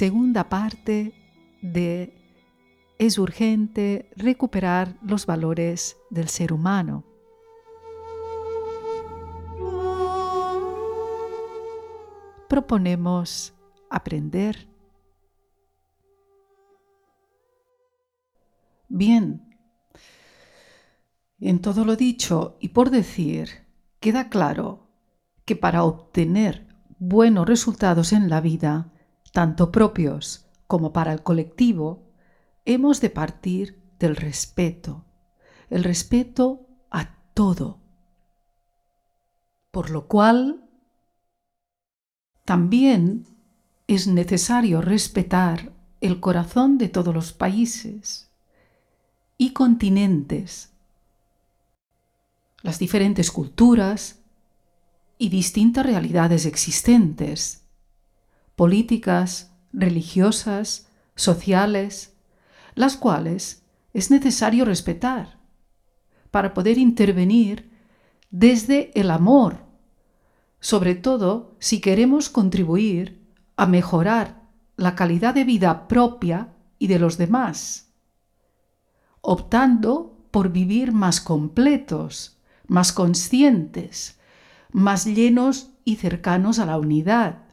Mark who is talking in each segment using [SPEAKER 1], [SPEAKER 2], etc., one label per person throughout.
[SPEAKER 1] segunda parte de Es urgente recuperar los valores del ser humano. Proponemos aprender. Bien, en todo lo dicho y por decir, queda claro que para obtener buenos resultados en la vida, tanto propios como para el colectivo, hemos de partir del respeto, el respeto a todo. Por lo cual, también es necesario respetar el corazón de todos los países y continentes, las diferentes culturas y distintas realidades existentes, políticas, religiosas, sociales, las cuales es necesario respetar para poder intervenir desde el amor, sobre todo si queremos contribuir a mejorar la calidad de vida propia y de los demás, optando por vivir más completos, más conscientes, más llenos y cercanos a la unidad.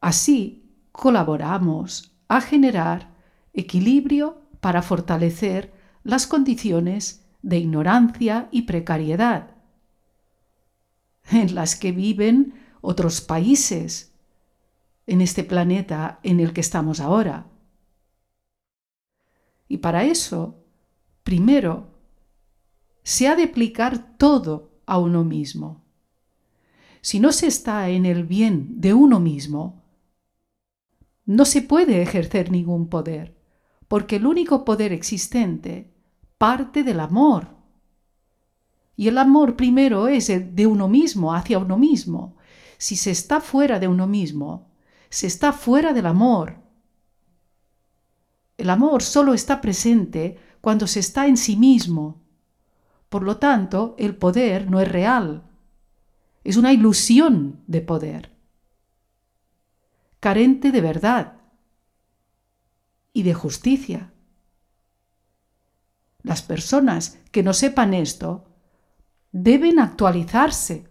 [SPEAKER 1] Así colaboramos a generar equilibrio para fortalecer las condiciones de ignorancia y precariedad en las que viven otros países en este planeta en el que estamos ahora. Y para eso, primero, se ha de aplicar todo a uno mismo. Si no se está en el bien de uno mismo, no se puede ejercer ningún poder, porque el único poder existente parte del amor. Y el amor primero es el de uno mismo, hacia uno mismo. Si se está fuera de uno mismo, se está fuera del amor. El amor solo está presente cuando se está en sí mismo. Por lo tanto, el poder no es real. Es una ilusión de poder carente de verdad y de justicia. Las personas que no sepan esto deben actualizarse,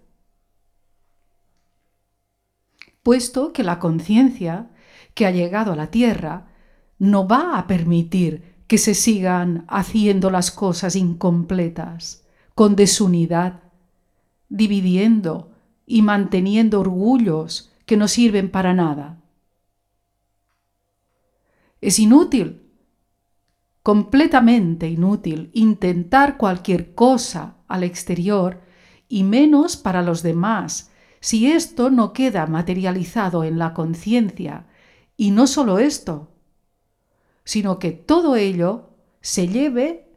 [SPEAKER 1] puesto que la conciencia que ha llegado a la Tierra no va a permitir que se sigan haciendo las cosas incompletas, con desunidad, dividiendo y manteniendo orgullos que no sirven para nada. Es inútil, completamente inútil, intentar cualquier cosa al exterior y menos para los demás si esto no queda materializado en la conciencia. Y no solo esto, sino que todo ello se lleve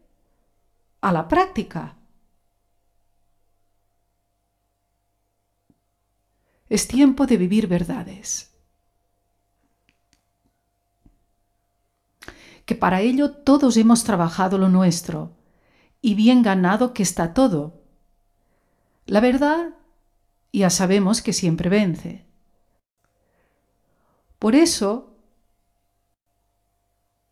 [SPEAKER 1] a la práctica. Es tiempo de vivir verdades. Que para ello todos hemos trabajado lo nuestro y bien ganado que está todo. La verdad ya sabemos que siempre vence. Por eso,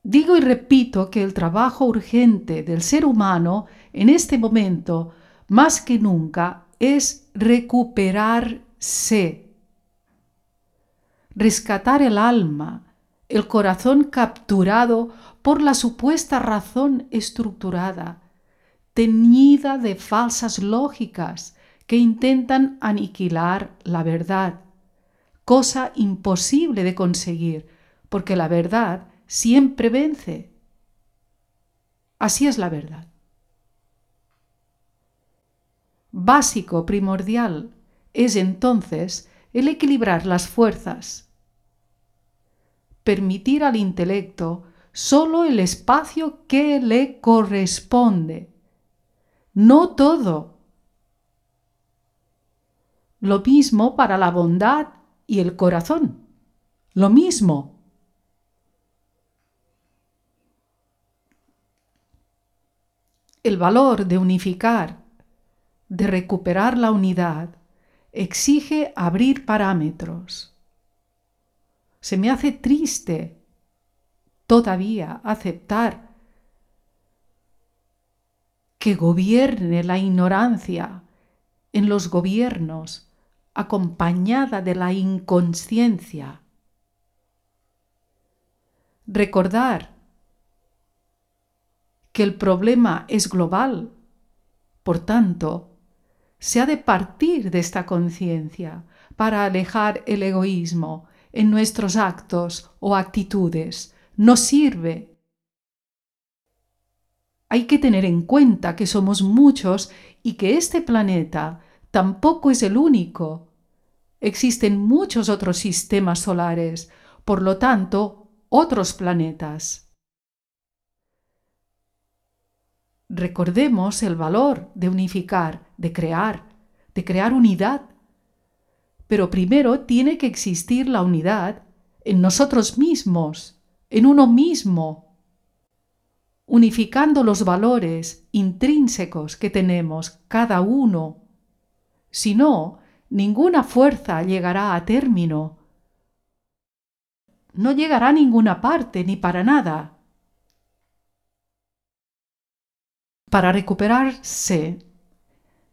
[SPEAKER 1] digo y repito que el trabajo urgente del ser humano en este momento, más que nunca, es recuperar sé. Rescatar el alma, el corazón capturado por la supuesta razón estructurada, teñida de falsas lógicas que intentan aniquilar la verdad, cosa imposible de conseguir, porque la verdad siempre vence. Así es la verdad. Básico, primordial, es entonces el equilibrar las fuerzas, permitir al intelecto solo el espacio que le corresponde, no todo. Lo mismo para la bondad y el corazón, lo mismo. El valor de unificar, de recuperar la unidad, exige abrir parámetros. se me hace triste todavía aceptar que gobierne la ignorancia en los gobiernos acompañada de la inconsciencia. Recordar que el problema es global, por tanto, se ha de partir de esta conciencia para alejar el egoísmo en nuestros actos o actitudes. No sirve. Hay que tener en cuenta que somos muchos y que este planeta tampoco es el único. Existen muchos otros sistemas solares, por lo tanto, otros planetas. Recordemos el valor de unificar, de crear, de crear unidad. Pero primero tiene que existir la unidad en nosotros mismos, en uno mismo, unificando los valores intrínsecos que tenemos cada uno. Si no, ninguna fuerza llegará a término. No llegará a ninguna parte ni para nada. Para recuperarse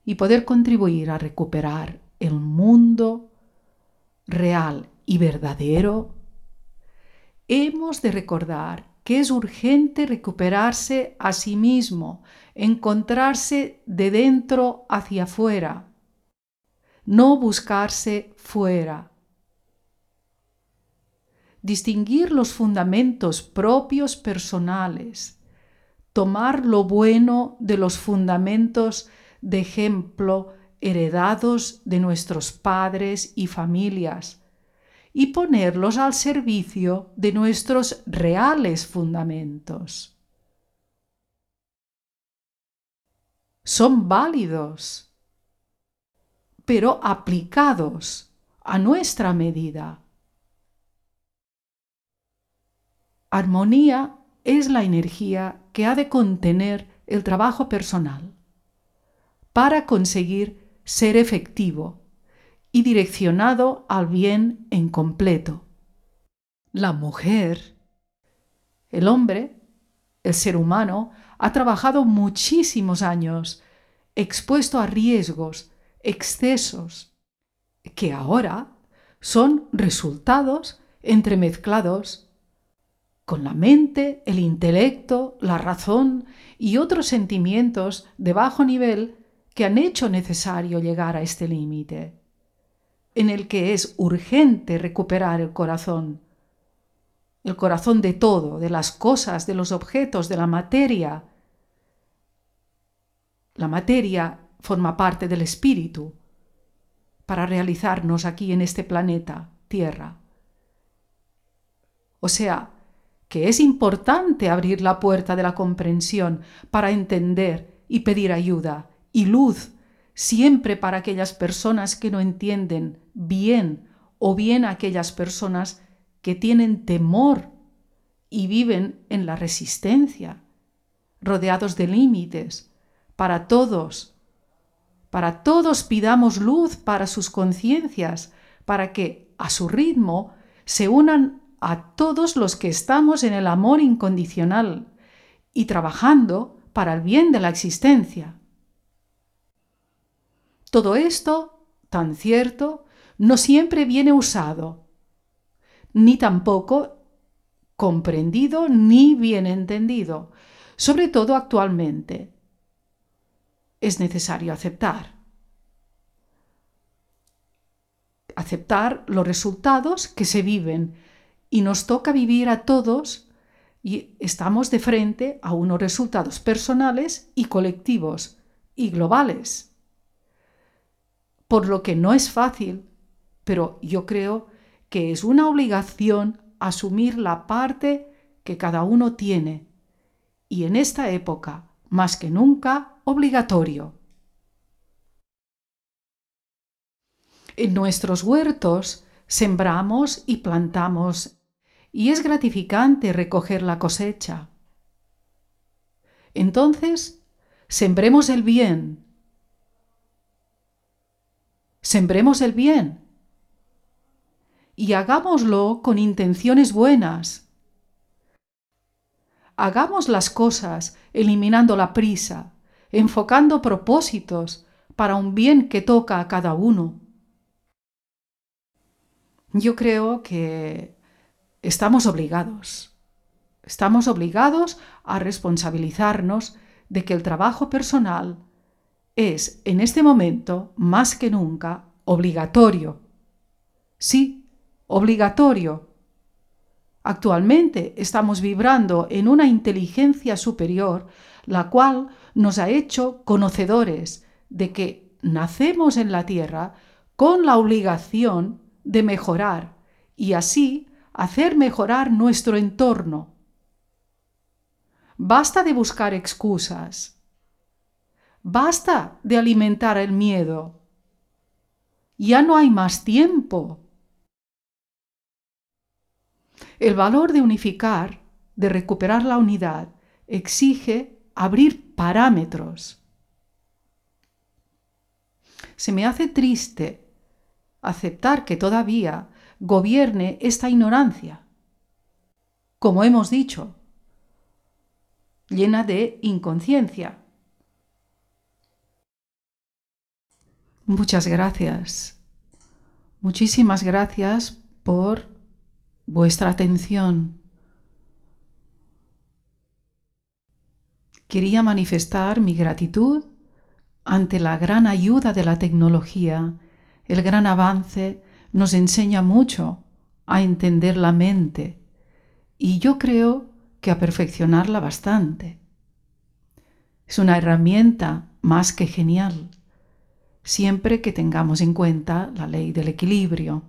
[SPEAKER 1] y poder contribuir a recuperar el mundo real y verdadero, hemos de recordar que es urgente recuperarse a sí mismo, encontrarse de dentro hacia afuera, no buscarse fuera. Distinguir los fundamentos propios personales tomar lo bueno de los fundamentos de ejemplo heredados de nuestros padres y familias y ponerlos al servicio de nuestros reales fundamentos. Son válidos, pero aplicados a nuestra medida. Armonía es la energía que ha de contener el trabajo personal para conseguir ser efectivo y direccionado al bien en completo. La mujer, el hombre, el ser humano, ha trabajado muchísimos años, expuesto a riesgos, excesos, que ahora son resultados entremezclados con la mente, el intelecto, la razón y otros sentimientos de bajo nivel que han hecho necesario llegar a este límite, en el que es urgente recuperar el corazón, el corazón de todo, de las cosas, de los objetos, de la materia. La materia forma parte del espíritu para realizarnos aquí en este planeta, Tierra. O sea, que es importante abrir la puerta de la comprensión para entender y pedir ayuda y luz siempre para aquellas personas que no entienden bien o bien aquellas personas que tienen temor y viven en la resistencia, rodeados de límites. Para todos, para todos pidamos luz para sus conciencias, para que, a su ritmo, se unan a todos los que estamos en el amor incondicional y trabajando para el bien de la existencia. Todo esto, tan cierto, no siempre viene usado, ni tampoco comprendido ni bien entendido, sobre todo actualmente. Es necesario aceptar. Aceptar los resultados que se viven y nos toca vivir a todos y estamos de frente a unos resultados personales y colectivos y globales. Por lo que no es fácil, pero yo creo que es una obligación asumir la parte que cada uno tiene y en esta época, más que nunca, obligatorio. En nuestros huertos sembramos y plantamos y es gratificante recoger la cosecha. Entonces, sembremos el bien. Sembremos el bien. y hagámoslo con intenciones buenas. Hagamos las cosas eliminando la prisa, enfocando propósitos para un bien que toca a cada uno. Yo creo que estamos obligados, estamos obligados a responsabilizarnos de que el trabajo personal es en este momento más que nunca obligatorio. Sí, obligatorio. Actualmente estamos vibrando en una inteligencia superior, la cual nos ha hecho conocedores de que nacemos en la Tierra con la obligación de mejorar y así hacer mejorar nuestro entorno. Basta de buscar excusas. Basta de alimentar el miedo. Ya no hay más tiempo. El valor de unificar, de recuperar la unidad, exige abrir parámetros. Se me hace triste aceptar que todavía gobierne esta ignorancia. Como hemos dicho, llena de inconsciencia. Muchas gracias. Muchísimas gracias por vuestra atención. Quería manifestar mi gratitud ante la gran ayuda de la tecnología. El gran avance nos enseña mucho a entender la mente y yo creo que a perfeccionarla bastante. Es una herramienta más que genial, siempre que tengamos en cuenta la ley del equilibrio.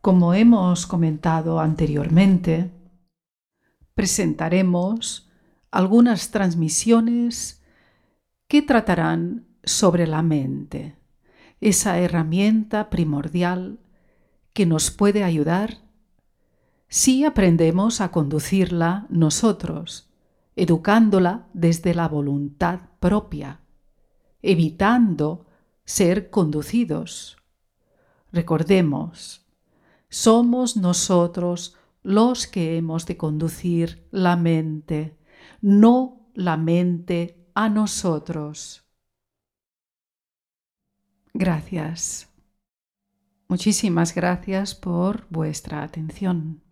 [SPEAKER 1] Como hemos comentado anteriormente, presentaremos algunas transmisiones que tratarán sobre la mente, esa herramienta primordial que nos puede ayudar si aprendemos a conducirla nosotros, educándola desde la voluntad propia, evitando ser conducidos. Recordemos, somos nosotros los que hemos de conducir la mente, no la mente a nosotros. Gracias. Muchísimas gracias por vuestra atención.